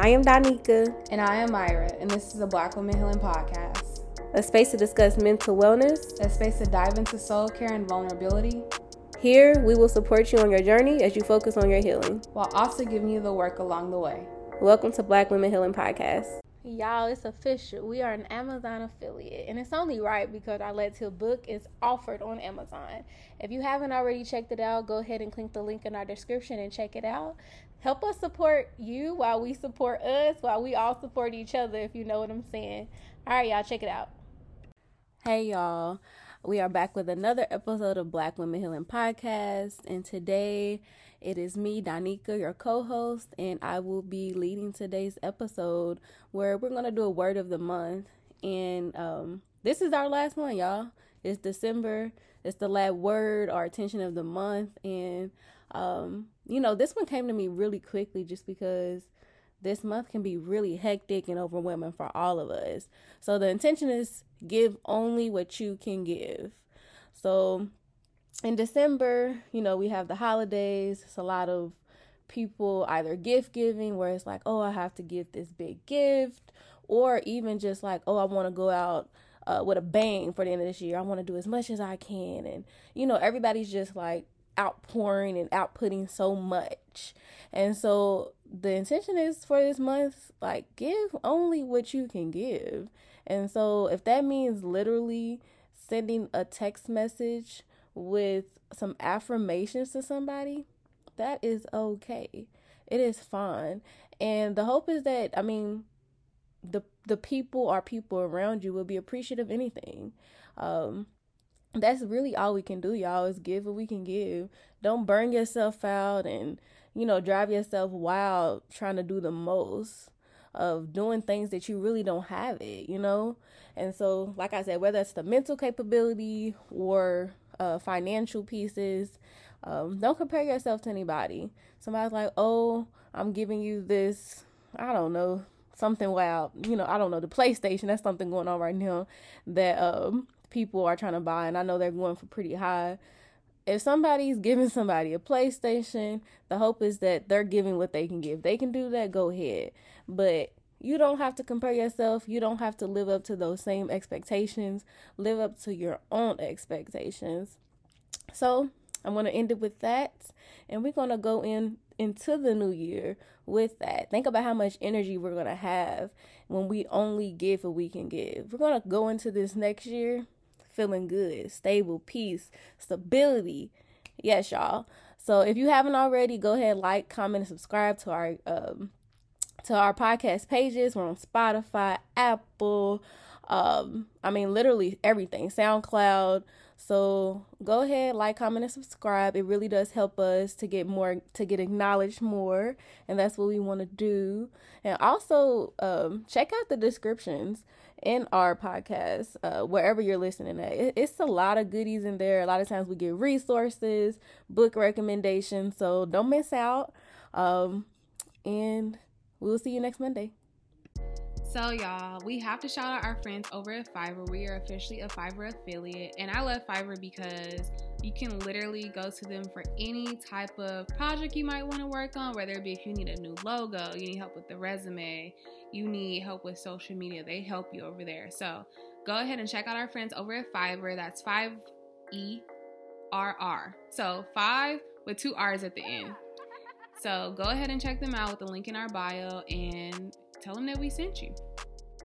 I am Donika. And I am Myra, and this is a Black Women Healing Podcast. A space to discuss mental wellness, a space to dive into soul care and vulnerability. Here, we will support you on your journey as you focus on your healing, while also giving you the work along the way. Welcome to Black Women Healing Podcast. Y'all, it's official. We are an Amazon affiliate, and it's only right because our Let's Heal book is offered on Amazon. If you haven't already checked it out, go ahead and click the link in our description and check it out. Help us support you while we support us, while we all support each other, if you know what I'm saying. All right, y'all, check it out. Hey, y'all. We are back with another episode of Black Women Healing Podcast, and today it is me, Donika, your co host, and I will be leading today's episode where we're going to do a word of the month. And um, this is our last one, y'all. It's December, it's the last word or attention of the month. And, um, you know, this one came to me really quickly just because this month can be really hectic and overwhelming for all of us. So the intention is give only what you can give. So in December, you know, we have the holidays. It's a lot of people either gift giving, where it's like, oh, I have to give this big gift, or even just like, oh, I want to go out uh, with a bang for the end of this year. I want to do as much as I can. And, you know, everybody's just like outpouring and outputting so much. And so the intention is for this month, like, give only what you can give. And so if that means literally sending a text message with some affirmations to somebody, that is okay. It is fine. And the hope is that I mean the the people or people around you will be appreciative of anything. Um that's really all we can do, y'all, is give what we can give. Don't burn yourself out and, you know, drive yourself wild trying to do the most of doing things that you really don't have it, you know? And so, like I said, whether it's the mental capability or uh, financial pieces. Um, don't compare yourself to anybody. Somebody's like, oh, I'm giving you this, I don't know, something wild. You know, I don't know, the PlayStation, that's something going on right now that um, people are trying to buy, and I know they're going for pretty high. If somebody's giving somebody a PlayStation, the hope is that they're giving what they can give. They can do that, go ahead. But you don't have to compare yourself. You don't have to live up to those same expectations. Live up to your own expectations. So, I'm going to end it with that. And we're going to go in into the new year with that. Think about how much energy we're going to have when we only give what we can give. We're going to go into this next year feeling good, stable, peace, stability. Yes, y'all. So if you haven't already, go ahead, like, comment, and subscribe to our um, to our podcast pages. We're on Spotify, Apple, um, I mean, literally everything, SoundCloud. So go ahead, like, comment, and subscribe. It really does help us to get more, to get acknowledged more, and that's what we want to do. And also, um, check out the descriptions in our podcast, uh, wherever you're listening at. It, it's a lot of goodies in there. A lot of times we get resources, book recommendations, so don't miss out. Um, and We'll see you next Monday. So, y'all, we have to shout out our friends over at Fiverr. We are officially a Fiverr affiliate, and I love Fiverr because you can literally go to them for any type of project you might want to work on, whether it be if you need a new logo, you need help with the resume, you need help with social media, they help you over there. So, go ahead and check out our friends over at Fiverr. That's 5 E R R. So, 5 with two R's at the end. So go ahead and check them out with the link in our bio and tell them that we sent you.